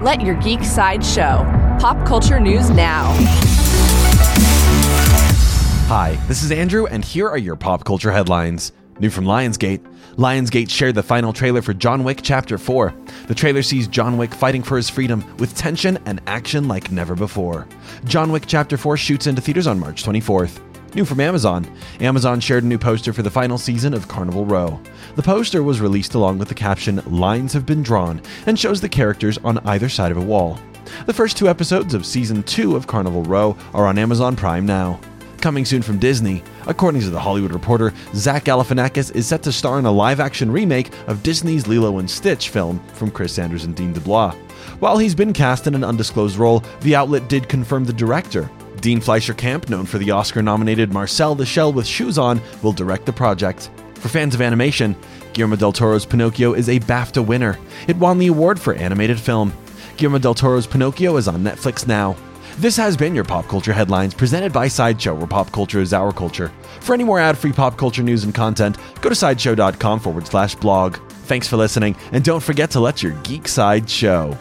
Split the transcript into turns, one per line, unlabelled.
Let your geek side show. Pop culture news now.
Hi, this is Andrew, and here are your pop culture headlines. New from Lionsgate. Lionsgate shared the final trailer for John Wick Chapter 4. The trailer sees John Wick fighting for his freedom with tension and action like never before. John Wick Chapter 4 shoots into theaters on March 24th. New from Amazon. Amazon shared a new poster for the final season of Carnival Row. The poster was released along with the caption, Lines have been drawn, and shows the characters on either side of a wall. The first two episodes of season 2 of Carnival Row are on Amazon Prime now. Coming soon from Disney, according to the Hollywood Reporter, Zach Galifianakis is set to star in a live-action remake of Disney's Lilo and Stitch film from Chris Sanders and Dean DeBlois. While he's been cast in an undisclosed role, the outlet did confirm the director, Dean Fleischer Camp, known for the Oscar nominated Marcel the Shell with Shoes On, will direct the project. For fans of animation, Guillermo del Toro's Pinocchio is a BAFTA winner. It won the award for animated film. Guillermo del Toro's Pinocchio is on Netflix now. This has been your pop culture headlines presented by Sideshow, where pop culture is our culture. For any more ad free pop culture news and content, go to sideshow.com forward slash blog. Thanks for listening, and don't forget to let your geek side show.